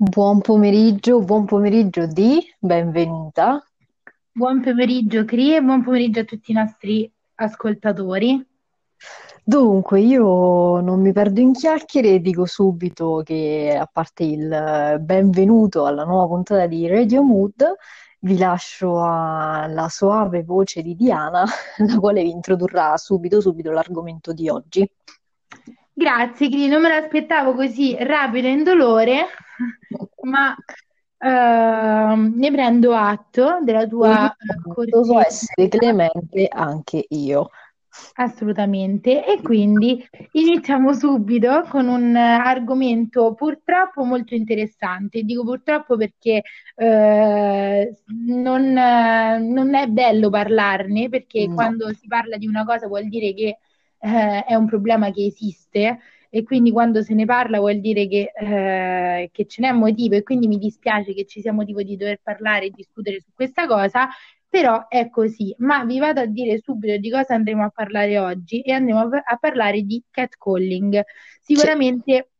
Buon pomeriggio, buon pomeriggio di, benvenuta. Buon pomeriggio, Cri, e buon pomeriggio a tutti i nostri ascoltatori. Dunque, io non mi perdo in chiacchiere e dico subito che, a parte il benvenuto alla nuova puntata di Radio Mood, vi lascio alla soave voce di Diana, la quale vi introdurrà subito subito l'argomento di oggi. Grazie, Cri, non me l'aspettavo così rapido e indolore, ma eh, ne prendo atto della tua cortesia. Devo essere clemente anche io. Assolutamente, e quindi iniziamo subito con un argomento purtroppo molto interessante. Dico purtroppo perché eh, non, non, è bello parlarne, perché no. quando si parla di una cosa vuol dire che eh, è un problema che esiste e quindi quando se ne parla vuol dire che, eh, che ce n'è motivo e quindi mi dispiace che ci sia motivo di dover parlare e discutere su questa cosa, però è così. Ma vi vado a dire subito di cosa andremo a parlare oggi e andremo a, a parlare di catcalling. Sicuramente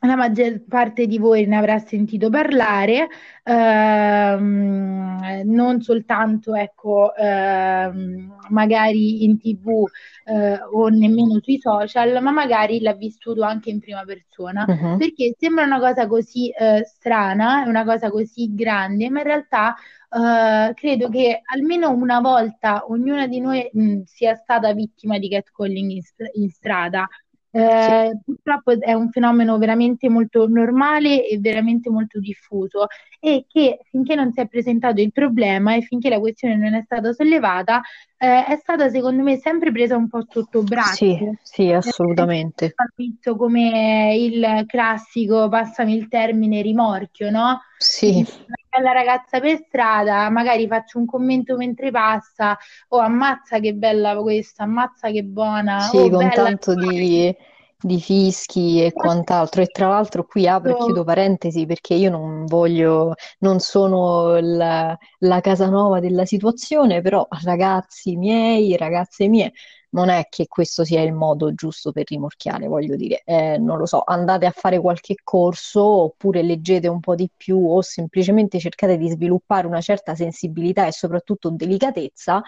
la maggior parte di voi ne avrà sentito parlare, ehm, non soltanto ecco, ehm, magari in tv eh, o nemmeno sui social, ma magari l'ha vissuto anche in prima persona, uh-huh. perché sembra una cosa così eh, strana, una cosa così grande, ma in realtà Uh, credo che almeno una volta ognuna di noi mh, sia stata vittima di catcalling in, in strada. Eh, sì. Purtroppo è un fenomeno veramente molto normale e veramente molto diffuso e che finché non si è presentato il problema e finché la questione non è stata sollevata eh, è stata secondo me sempre presa un po' sotto braccio. Sì, sì, assolutamente. È visto come il classico, passami il termine, rimorchio, no? Sì. Una bella ragazza per strada, magari faccio un commento mentre passa, oh ammazza che bella questa, ammazza che buona. Sì, oh, con tanto di di fischi e quant'altro. E tra l'altro qui apro e chiudo parentesi perché io non voglio, non sono la, la Casanova della situazione, però ragazzi miei, ragazze mie, non è che questo sia il modo giusto per rimorchiare, voglio dire, eh, non lo so, andate a fare qualche corso oppure leggete un po' di più o semplicemente cercate di sviluppare una certa sensibilità e soprattutto delicatezza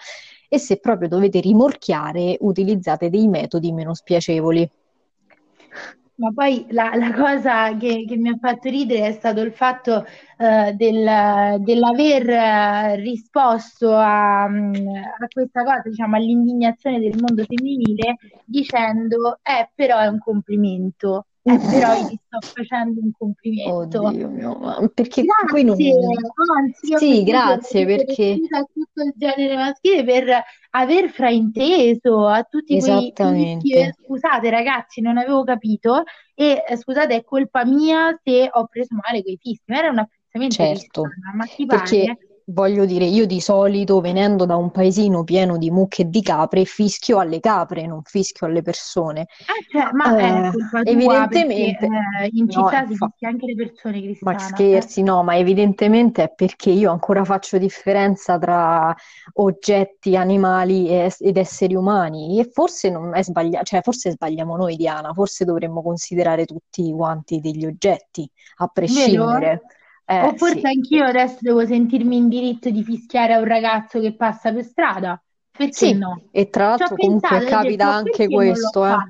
e se proprio dovete rimorchiare utilizzate dei metodi meno spiacevoli. Ma poi la, la cosa che, che, mi ha fatto ridere è stato il fatto uh, del, dell'aver uh, risposto a, a, questa cosa, diciamo, all'indignazione del mondo femminile, dicendo, eh, però è un complimento. Eh, però gli sto facendo un complimento. Oddio mio, ma perché grazie, qui non... anzi, sì, grazie perché... A tutto il genere maschile per aver frainteso a tutti quei... Esattamente. Scusate ragazzi, non avevo capito e eh, scusate, è colpa mia se ho preso male quei fischi, ma era un apprezzamento Certo, ma ti perché pare? Voglio dire, io di solito venendo da un paesino pieno di mucche e di capre, fischio alle capre, non fischio alle persone. Ah, cioè, ma è Eh, tua evidentemente, perché eh, in no, città si infa- fischia anche le persone, ma Cristana. Eh? scherzi, no, ma evidentemente è perché io ancora faccio differenza tra oggetti, animali e- ed esseri umani e forse non è sbagliato, cioè forse sbagliamo noi, Diana, forse dovremmo considerare tutti quanti degli oggetti, a Vero? Eh, O forse sì, anch'io adesso devo sentirmi in diritto di fischiare a un ragazzo che passa per strada? Perché sì, no? e tra l'altro comunque pensato capita detto, anche questo, eh.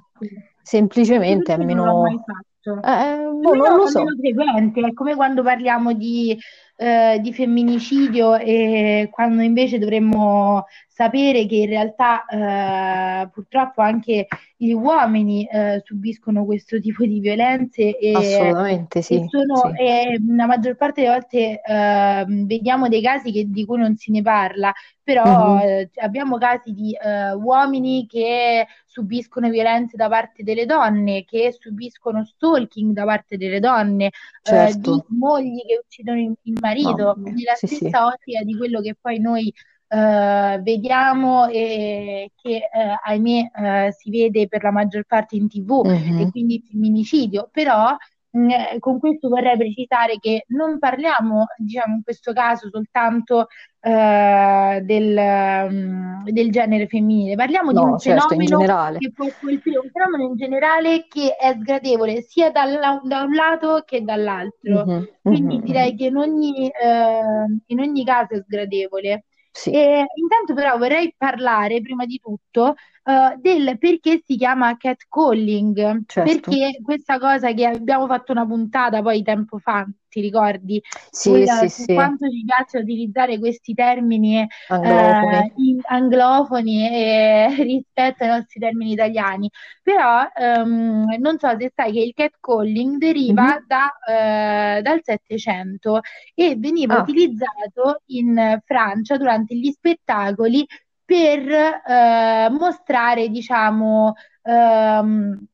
Semplicemente Perché non l'ho mai almeno, fatto? eh, boh, Almeno, non lo almeno so. frequente, è come quando parliamo di, eh, di femminicidio e quando invece dovremmo sapere che in realtà eh, purtroppo anche gli uomini eh, subiscono questo tipo di violenze e, Assolutamente e sì, sono, sì. e la maggior parte delle volte eh, vediamo dei casi che- di cui non se ne parla, però Mhm, eh, abbiamo casi di eh, uomini che subiscono violenze da parte delle donne, che subiscono stalking da parte delle donne, eh, di certo, mogli che uccidono il, il marito, mamma nella sì, sì, stessa ottica di quello che poi noi eh, vediamo e che eh, ahimè eh, si vede per la maggior parte in TV e Mhm, quindi il femminicidio, però mh, eh, con questo vorrei precisare che non parliamo, diciamo in questo caso, soltanto eh, del, um, del, genere femminile, parliamo no, di un certo, fenomeno che può colpire un fenomeno in generale che è sgradevole sia dal, da un lato che dall'altro. Mm-hmm, Quindi mm-hmm. direi che in ogni, eh, in ogni caso è sgradevole. Sì. E intanto però vorrei parlare prima di tutto uh, del perché si chiama catcalling, certo. perché questa cosa che abbiamo fatto una puntata poi tempo fa, ti ricordi? Sì, Quella, sì, sì. Quanto ci piace utilizzare questi termini anglofoni, uh, anglofoni e, rispetto ai nostri termini italiani. Però um, non so se sai che il catcalling deriva mm-hmm. da, uh, dal Settecento e veniva ah. utilizzato in Francia durante gli spettacoli per eh, mostrare, diciamo, ehm,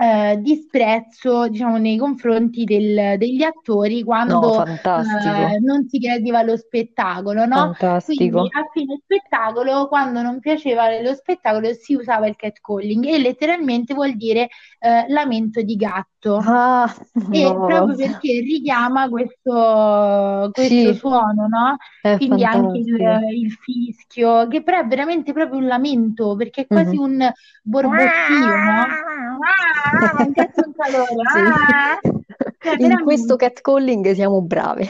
eh, disprezzo diciamo, nei confronti del, degli attori quando no, eh, non si crediva lo spettacolo, no? Fantastico. Quindi a fine spettacolo, quando non piaceva lo spettacolo, si usava il catcalling e letteralmente vuol dire eh, lamento di gatto. Ah, e no. proprio perché richiama questo, questo sì. suono, no? È Quindi fantastico. anche il, il, fischio, che però è veramente proprio un lamento, perché è quasi mm-hmm. un borbottio, no? Ah, un cazzo in calore. Ah. Cioè, in questo catcalling siamo brave.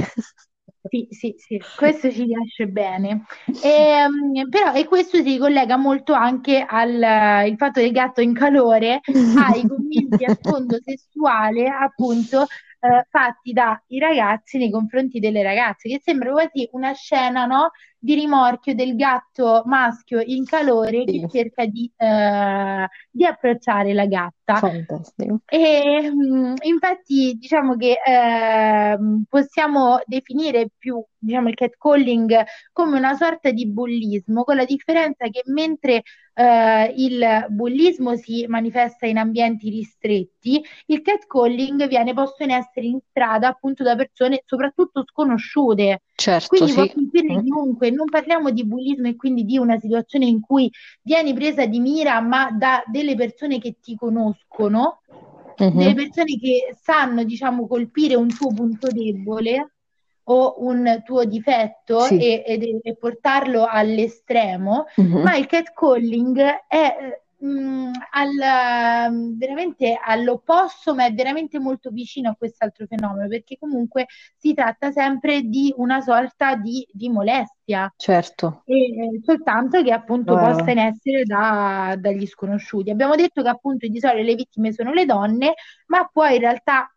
Sì, sì, sì, questo ci piace bene. E, ehm, però, e questo si collega molto anche al fatto del gatto in calore, ai commenti a sfondo sessuale, appunto, eh, fatti dai ragazzi nei confronti delle ragazze, che sembra quasi una scena, no? Di rimorchio del gatto maschio in calore sì. che cerca di, eh, di, approcciare la gatta. Fantastico. E mh, mm, infatti diciamo che eh, possiamo definire più diciamo, il catcalling come una sorta di bullismo, con la differenza che mentre eh, il bullismo si manifesta in ambienti ristretti, il catcalling viene posto in essere in strada appunto da persone soprattutto sconosciute. Certo, quindi sì. può colpire mm. chiunque, non parliamo di bullismo e quindi di una situazione in cui vieni presa di mira ma da delle persone che ti conoscono, mm-hmm. delle persone che sanno diciamo colpire un tuo punto debole o un tuo difetto sì. e, e, e, portarlo all'estremo, mm-hmm. ma il catcalling è mh, mm, al, veramente all'opposto, ma è veramente molto vicino a quest'altro fenomeno, perché comunque si tratta sempre di una sorta di, di molestia. Certo. E, eh, soltanto che appunto wow. possa in essere da, dagli sconosciuti. Abbiamo detto che appunto di solito le vittime sono le donne, ma poi in realtà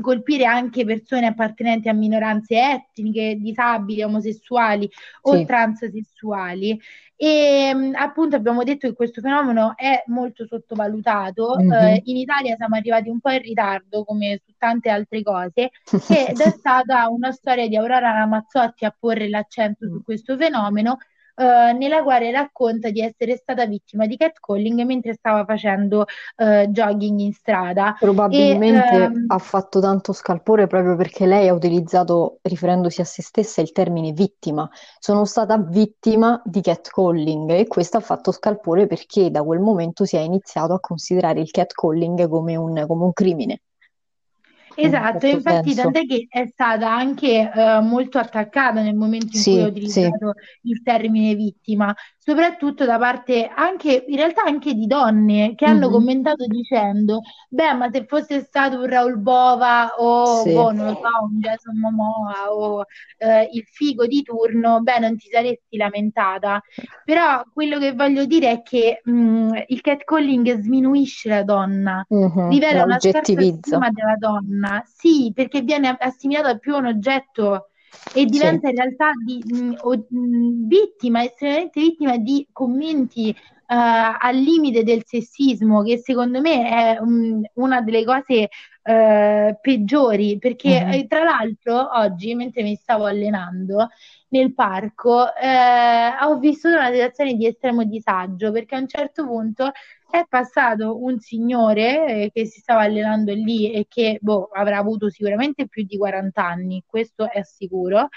colpire anche persone appartenenti a minoranze etniche, disabili, omosessuali o sì. transessuali. E appunto abbiamo detto che questo fenomeno è molto sottovalutato. Mm-hmm. Eh, in Italia siamo arrivati un po' in ritardo, come su tante altre cose, ed è stata una storia di Aurora Ramazzotti a porre l'accento su questo fenomeno uh, nella quale racconta di essere stata vittima di catcalling mentre stava facendo uh, jogging in strada. Probabilmente e, um, ha fatto tanto scalpore proprio perché lei ha utilizzato, riferendosi a se stessa, il termine vittima. Sono stata vittima di catcalling e questo ha fatto scalpore perché da quel momento si è iniziato a considerare il catcalling come un, come un crimine. Esatto, infatti senso. tant'è che è stata anche uh, molto attaccata nel momento in sì, cui ha utilizzato sì. il termine vittima, soprattutto da parte anche, in realtà anche di donne che mm-hmm. hanno commentato dicendo, beh, ma se fosse stato un Raul Bova o, sì. boh, non lo so, un Jason Momoa o uh, il figo di turno, beh, non ti saresti lamentata. Però quello che voglio dire è che mh, mm, il catcalling sminuisce la donna, mm-hmm. rivela una scarsa stima della donna donna, sì, perché viene assimilata più a un oggetto e diventa sì. in realtà di, mh, o, mh, vittima, estremamente vittima di commenti uh, al limite del sessismo, che secondo me è um, una delle cose uh, peggiori, perché mm-hmm. tra l'altro oggi, mentre mi stavo allenando nel parco, eh, ho vissuto una situazione di estremo disagio, perché a un certo punto è passato un signore eh, che si stava allenando lì e che boh, avrà avuto sicuramente più di 40 anni, questo è sicuro.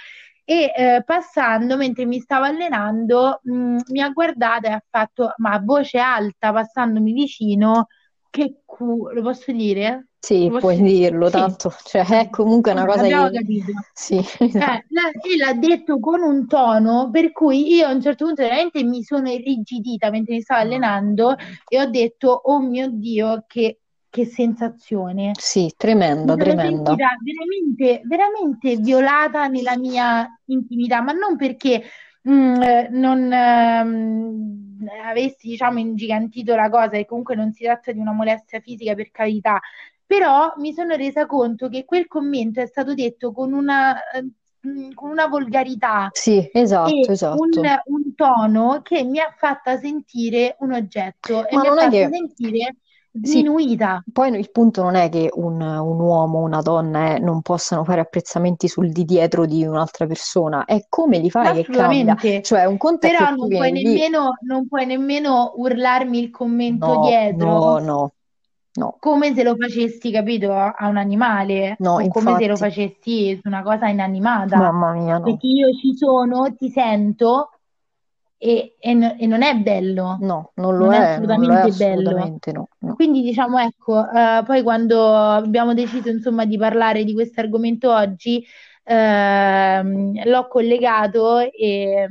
E eh, passando, mentre mi stavo allenando, mh, mi ha guardato e ha fatto, ma a voce alta, passandomi vicino, che culo, lo posso dire? Sì, Lo puoi posso dirlo, Sì. tanto, cioè è comunque una cosa abbiamo che... capito. Sì, Eh, esatto. la- e l'ha detto con un tono per cui io a un certo punto veramente mi sono irrigidita mentre mi stavo allenando e ho detto, oh mio Dio, che, che sensazione. Sì, tremenda, tremenda. veramente, veramente violata nella mia intimità, ma non perché mm, eh, non ehm, avessi, diciamo, ingigantito la cosa, e comunque non si tratta di una molestia fisica per carità, però mi sono resa conto che quel commento è stato detto con una, eh, mm, con una volgarità Sì, esatto, e un, esatto. un tono che mi ha fatta sentire un oggetto e Ma mi ha fatto che... sentire Sì, sminuita. poi il punto non è che un, un uomo o una donna eh, non possano fare apprezzamenti sul di dietro di un'altra persona, è come li fai che cambia. Cioè, un conto però non puoi nemmeno, non puoi nemmeno urlarmi il commento No, no, dietro no, no, come se lo facessi, capito, a un animale no, o come se lo infatti, facessi su una cosa inanimata. mamma mia, no. Perché io ci sono, ti sento e, e e non è bello, No, non lo non è è, non lo è assolutamente bello. assolutamente no, no. Quindi diciamo, ecco, eh, poi quando abbiamo deciso insomma di parlare di questo argomento oggi, ehm, l'ho collegato e,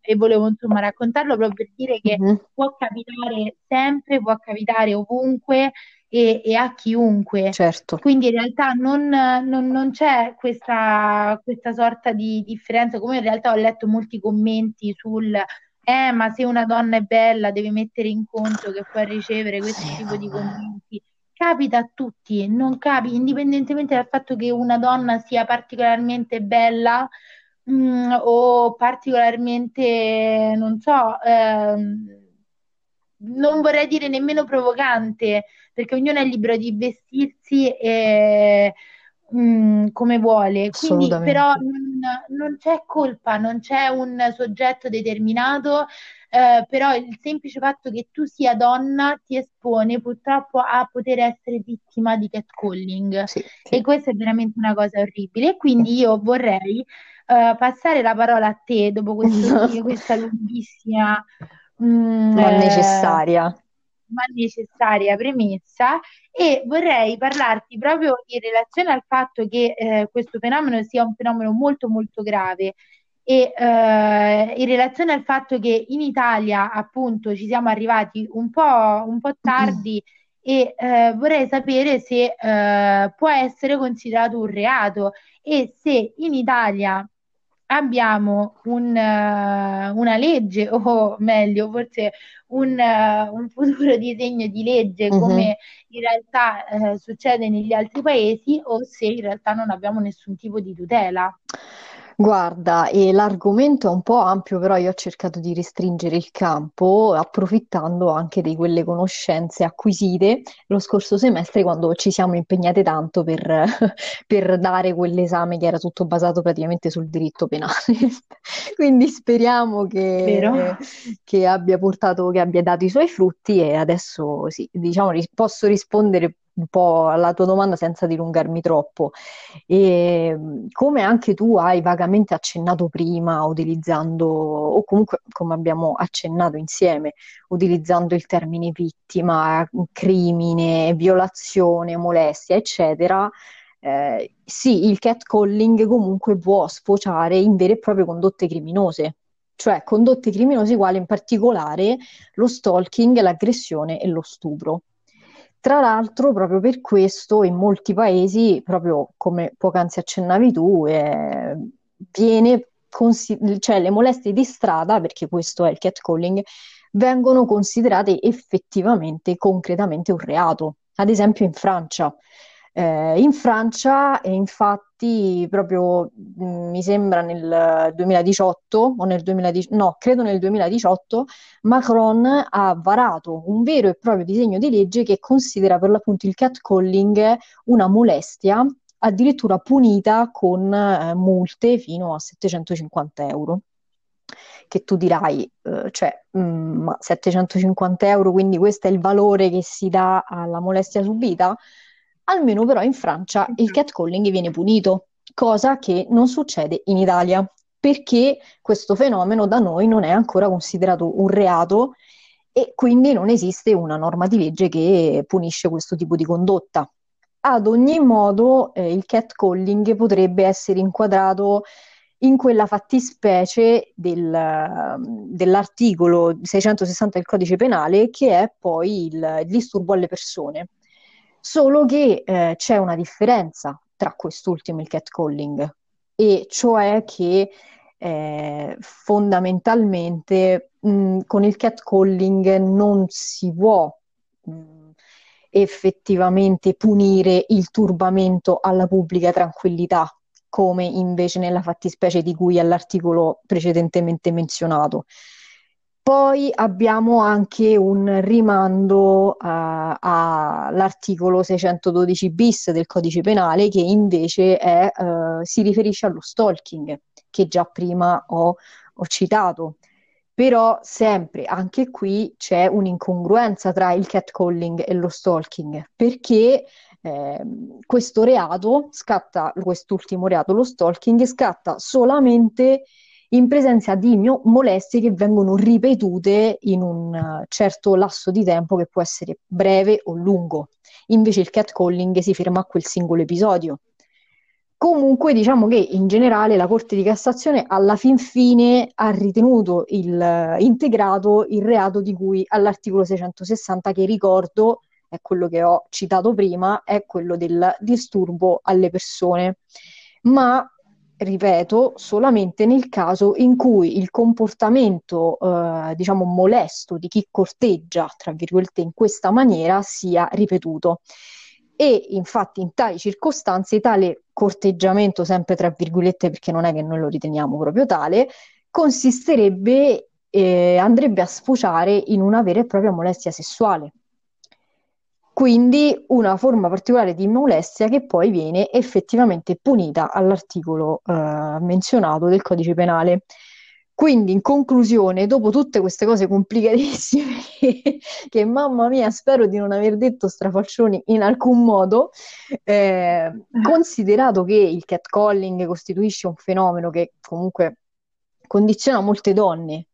e volevo insomma raccontarlo proprio per dire che Mhm, può capitare sempre, può capitare ovunque e, e a chiunque. certo, Quindi in realtà non, non- non c'è questa, questa sorta di differenza, come in realtà ho letto molti commenti sul eh, ma se una donna è bella deve mettere in conto che può ricevere questo sì, tipo di commenti. Capita a tutti, non capi, indipendentemente dal fatto che una donna sia particolarmente bella, mm, o particolarmente, non so, ehm, non vorrei dire nemmeno provocante, perché ognuno è libero di vestirsi eh, mm, come vuole. Quindi, però, non, non c'è colpa, non c'è un soggetto determinato, eh, però il semplice fatto che tu sia donna ti espone purtroppo a poter essere vittima di catcalling. Sì, E sì, questa è veramente una cosa orribile. Quindi io vorrei eh, passare la parola a te dopo questo- questa lunghissima mm, ma eh, necessaria. ma necessaria premessa e vorrei parlarti proprio in relazione al fatto che eh, questo fenomeno sia un fenomeno molto molto grave e eh, in relazione al fatto che in Italia appunto ci siamo arrivati un po', un po' tardi e eh, vorrei sapere se eh, può essere considerato un reato e se in Italia abbiamo un, eh, una legge, o meglio, forse un, eh, un futuro disegno di legge Mhm. come in realtà eh, succede negli altri paesi, o se in realtà non abbiamo nessun tipo di tutela. Guarda, e l'argomento è un po' ampio, però io ho cercato di restringere il campo, approfittando anche di quelle conoscenze acquisite lo scorso semestre quando ci siamo impegnate tanto per, per dare quell'esame che era tutto basato praticamente sul diritto penale. Quindi speriamo Vero? che, che abbia portato, che abbia dato i suoi frutti e adesso sì, diciamo, ris- posso rispondere un po' alla tua domanda senza dilungarmi troppo. E mh, come anche tu hai vagamente accennato prima, utilizzando, o comunque come abbiamo accennato insieme, utilizzando il termine vittima, crimine, violazione, molestia, eccetera, eh, sì, il catcalling comunque può sfociare in vere e proprie condotte criminose. Cioè, condotte criminose quali in particolare lo stalking, l'aggressione e lo stupro. Tra l'altro, proprio per questo in molti paesi, proprio come poc'anzi accennavi tu, eh, viene consi- cioè le molestie di strada, perché questo è il catcalling, vengono considerate effettivamente, concretamente un reato. Ad esempio in Francia. Eh, in Francia, e infatti, proprio mh, mi sembra nel 2018 o nel 2010, no, credo nel 2018 Macron ha varato un vero e proprio disegno di legge che considera per l'appunto il catcalling una molestia, addirittura punita con eh, multe fino a 750 euro. Che tu dirai, eh, cioè, mm, ma 750 euro, quindi questo è il valore che si dà alla molestia subita? Almeno però in Francia il catcalling viene punito, cosa che non succede in Italia perché questo fenomeno da noi non è ancora considerato un reato e quindi non esiste una norma di legge che punisce questo tipo di condotta. Ad ogni modo, eh, il catcalling potrebbe essere inquadrato in quella fattispecie del, dell'articolo 660 del codice penale che è poi il, il disturbo alle persone. Solo che eh, c'è una differenza tra quest'ultimo e il catcalling, e cioè che eh, fondamentalmente mh, con il catcalling non si può mh, effettivamente punire il turbamento alla pubblica tranquillità, come invece nella fattispecie di cui all'articolo precedentemente menzionato. Poi abbiamo anche un rimando uh, all'articolo 612 bis del codice penale che invece è, uh, si riferisce allo stalking, che già prima ho, ho citato. Però sempre, anche qui c'è un'incongruenza tra il catcalling e lo stalking, perché eh, questo reato scatta, quest'ultimo reato, lo stalking, scatta solamente in presenza di molestie che vengono ripetute in un uh, certo lasso di tempo che può essere breve o lungo. Invece il catcalling si ferma a quel singolo episodio. Comunque diciamo che in generale la Corte di Cassazione alla fin fine ha ritenuto il, uh, integrato il reato di cui all'articolo 660 che ricordo è quello che ho citato prima, è quello del disturbo alle persone. Ma ripeto, solamente nel caso in cui il comportamento, eh, diciamo, molesto di chi corteggia, tra virgolette, in questa maniera sia ripetuto. E infatti in tali circostanze tale corteggiamento, sempre tra virgolette perché non è che noi lo riteniamo proprio tale, consisterebbe, eh, andrebbe a sfociare in una vera e propria molestia sessuale. Quindi una forma particolare di molestia che poi viene effettivamente punita all'articolo eh, menzionato del codice penale. Quindi, in conclusione, dopo tutte queste cose complicatissime, che, mamma mia, spero di non aver detto strafalcioni in alcun modo, eh, considerato che il catcalling costituisce un fenomeno che comunque condiziona molte donne,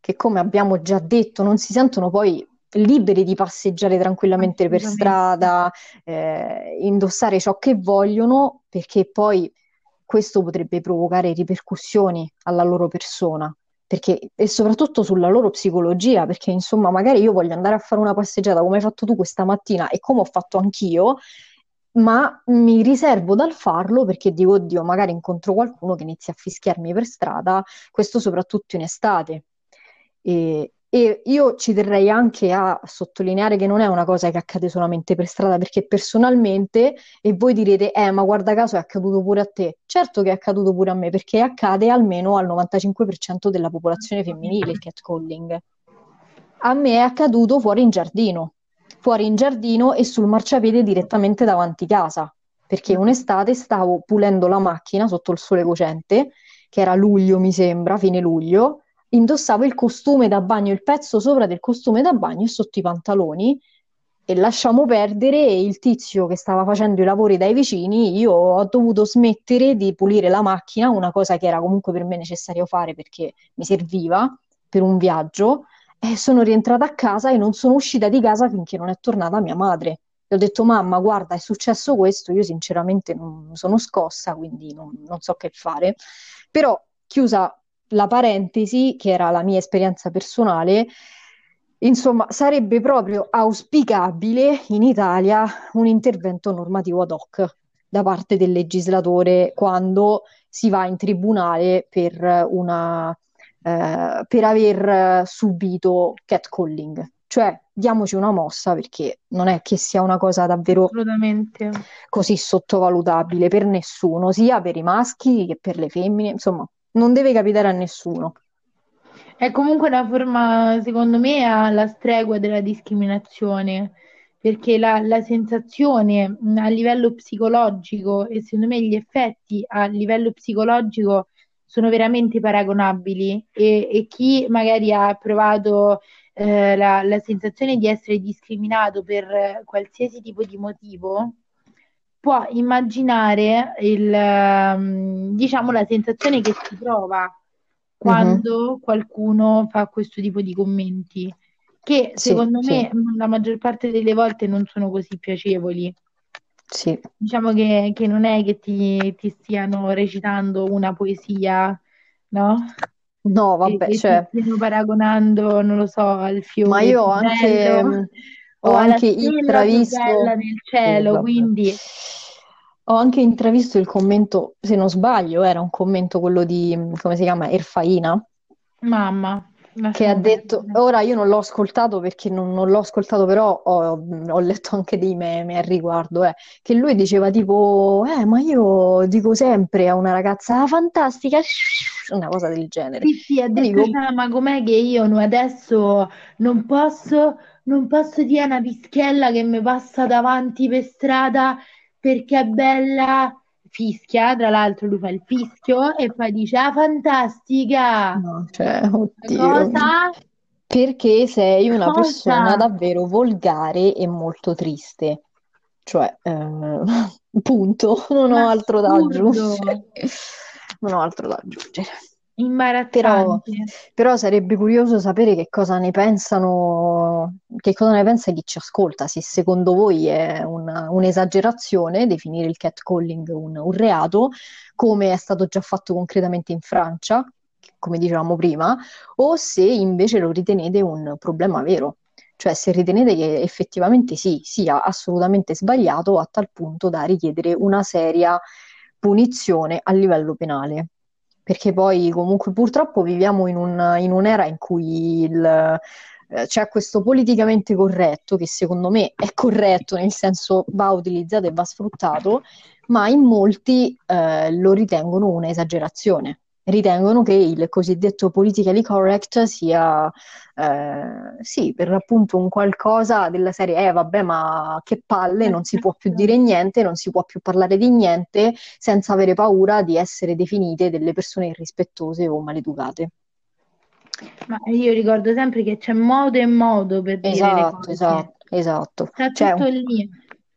che come abbiamo già detto non si sentono poi liberi di passeggiare tranquillamente per strada, eh, indossare ciò che vogliono, perché poi questo potrebbe provocare ripercussioni alla loro persona. Perché, e soprattutto sulla loro psicologia, perché insomma, magari io voglio andare a fare una passeggiata come hai fatto tu questa mattina e come ho fatto anch'io, ma mi riservo dal farlo perché dico, oddio, magari incontro qualcuno che inizia a fischiarmi per strada, questo soprattutto in estate. E, e io ci terrei anche a sottolineare che non è una cosa che accade solamente per strada, perché personalmente, e voi direte, eh, ma guarda caso è accaduto pure a te. Certo che è accaduto pure a me, perché accade almeno al 95% della popolazione femminile il catcalling. A me è accaduto fuori in giardino, fuori in giardino e sul marciapiede direttamente davanti casa, perché un'estate stavo pulendo la macchina sotto il sole cocente, che era luglio mi sembra, fine luglio, indossavo il costume da bagno, il pezzo sopra del costume da bagno e sotto i pantaloni e lasciamo perdere il tizio che stava facendo i lavori dai vicini, io ho dovuto smettere di pulire la macchina, una cosa che era comunque per me necessario fare perché mi serviva per un viaggio, e sono rientrata a casa e non sono uscita di casa finché non è tornata mia madre. Le ho detto, mamma, guarda, è successo questo, io sinceramente non sono scossa, quindi non, non so che fare. Però, chiusa la parentesi, che era la mia esperienza personale, insomma, sarebbe proprio auspicabile in Italia un intervento normativo ad hoc da parte del legislatore quando si va in tribunale per, una, eh, per aver subito catcalling. Cioè, diamoci una mossa perché non è che sia una cosa davvero così sottovalutabile per nessuno, sia per i maschi che per le femmine, insomma, non deve capitare a nessuno. È comunque una forma, secondo me, alla stregua della discriminazione, perché la, la sensazione a livello psicologico e secondo me gli effetti a livello psicologico sono veramente paragonabili e, e chi magari ha provato eh, la, la sensazione di essere discriminato per qualsiasi tipo di motivo può immaginare il, ehm, diciamo, la sensazione che si prova quando uh-huh. qualcuno fa questo tipo di commenti. che Sì, secondo sì, me la maggior parte delle volte non sono così piacevoli. sì. Diciamo che, che non è che ti, ti stiano recitando una poesia, no? No, vabbè, e ti cioè, stiano paragonando, non lo so, al ma fiore io ho anche, bello o ho anche intravisto, nel cielo, vabbè. quindi Ho anche intravisto il commento, se non sbaglio, era un commento quello di, come si chiama, Erfaina, mamma, che ha detto, ora io non l'ho ascoltato perché non, non l'ho ascoltato, però ho, ho letto anche dei meme al riguardo, eh, che lui diceva tipo, eh, ma io dico sempre a una ragazza, "Ah, fantastica, una cosa del genere. Sì, sì, ha detto, dico, "Cioè, ma com'è che io adesso non posso, non posso dire una pischiella che mi passa davanti per strada perché è bella, fischia, tra l'altro lui fa il fischio e poi dice, ah, fantastica, no, cioè, oddio, cosa? perché sei una persona Cosa? davvero volgare e molto triste. Cioè, eh, punto, non ho altro da aggiungere. Non ho altro da aggiungere. Però, imbarazzante. però sarebbe curioso sapere che cosa ne pensano, che cosa ne pensa chi ci ascolta, se secondo voi è una- un'esagerazione definire il catcalling un, un reato, come è stato già fatto concretamente in Francia, come dicevamo prima, o se invece lo ritenete un problema vero. Cioè, se ritenete che effettivamente sì, sia assolutamente sbagliato a tal punto da richiedere una seria punizione a livello penale. Perché poi comunque purtroppo viviamo in un- in un'era in cui il- eh, c'è questo politicamente corretto, che secondo me è corretto, nel senso va utilizzato e va sfruttato, ma in molti eh, lo ritengono un'esagerazione. Ritengono che il cosiddetto politically correct sia eh, sì, per appunto un qualcosa della serie, eh vabbè, ma che palle, non si può più Esatto. dire niente, non si può più parlare di niente senza avere paura di essere definite delle persone irrispettose o maleducate. Ma io ricordo sempre che c'è modo e modo per dire le Esatto, cose. esatto, esatto. Sta Cioè, tutto lì,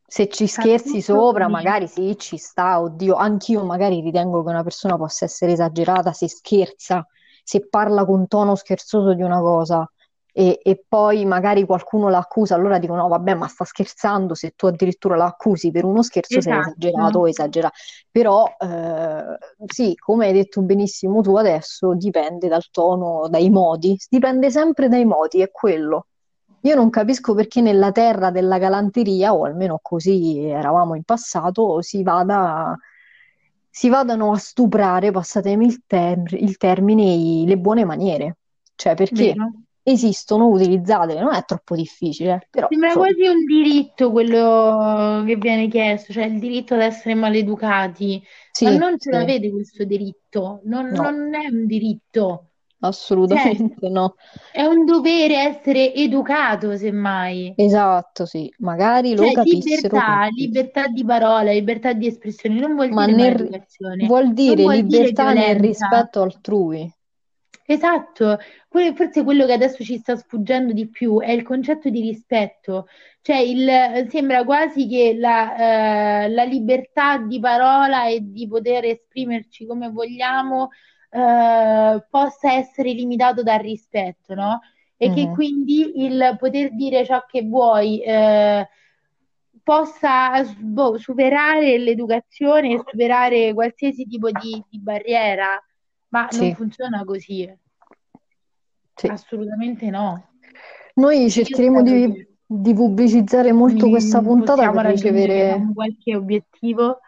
se ci scherzi sopra, magari sì, ci sta, oddio, anch'io magari ritengo che una persona possa essere esagerata se scherza, se parla con tono scherzoso di una cosa e, e poi magari qualcuno l'accusa, allora dico no, vabbè, ma sta scherzando, se tu addirittura la accusi per uno scherzo sei esagerato Esatto. o esagerato. Però eh, sì, come hai detto benissimo tu adesso, dipende dal tono, dai modi, dipende sempre dai modi, è quello. Io non capisco perché nella terra della galanteria, o almeno così eravamo in passato, si vada, si vadano a stuprare, passatemi il, ter- il termine, i- le buone maniere. Cioè, perché Vero? esistono, utilizzatele, non è troppo difficile, però Sembra insomma, quasi un diritto quello che viene chiesto, cioè il diritto ad essere maleducati, ma sì, non ce sì, l'avete questo diritto, non, no, non è un diritto, cioè assolutamente no. è un dovere essere educato, semmai. Esatto, sì, magari lo Cioè capissero libertà, tutti. libertà di parola, libertà di espressione non vuol Ma dire nel, maleducazione, vuol non dire vuol dire libertà nel violenza. rispetto altrui. Esatto, Que- forse quello che adesso ci sta sfuggendo di più è il concetto di rispetto, cioè il- sembra quasi che la, eh, la libertà di parola e di poter esprimerci come vogliamo eh, possa essere limitato dal rispetto, no? E che Mhm, quindi il poter dire ciò che vuoi eh, possa boh, superare l'educazione e superare qualsiasi tipo di di barriera. Ma non Sì, funziona così, sì. assolutamente no. Noi cercheremo di, che di pubblicizzare molto questa puntata per ricevere... qualche obiettivo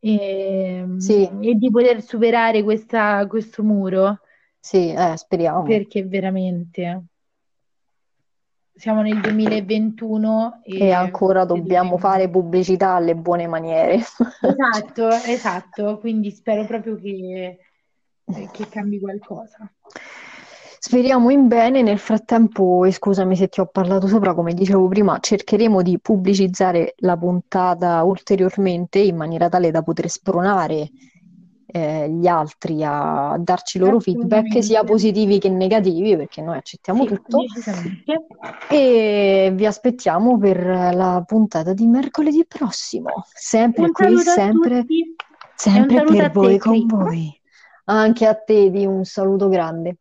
e, Sì, e di poter superare questa- questo muro, sì, eh, speriamo. perché veramente siamo nel 2021 E e ancora dobbiamo fare pubblicità alle buone maniere. Esatto, esatto, quindi spero proprio che, che cambi qualcosa. Speriamo in bene, nel frattempo, e scusami se ti ho parlato sopra, come dicevo prima, cercheremo di pubblicizzare la puntata ulteriormente in maniera tale da poter spronare eh, gli altri a darci i loro feedback, sia positivi che negativi, perché noi accettiamo Sì, tutto. E vi aspettiamo per la puntata di mercoledì prossimo. Sempre Un qui, sempre, sempre per voi, te, con Chris. voi. Anche a te di un saluto grande.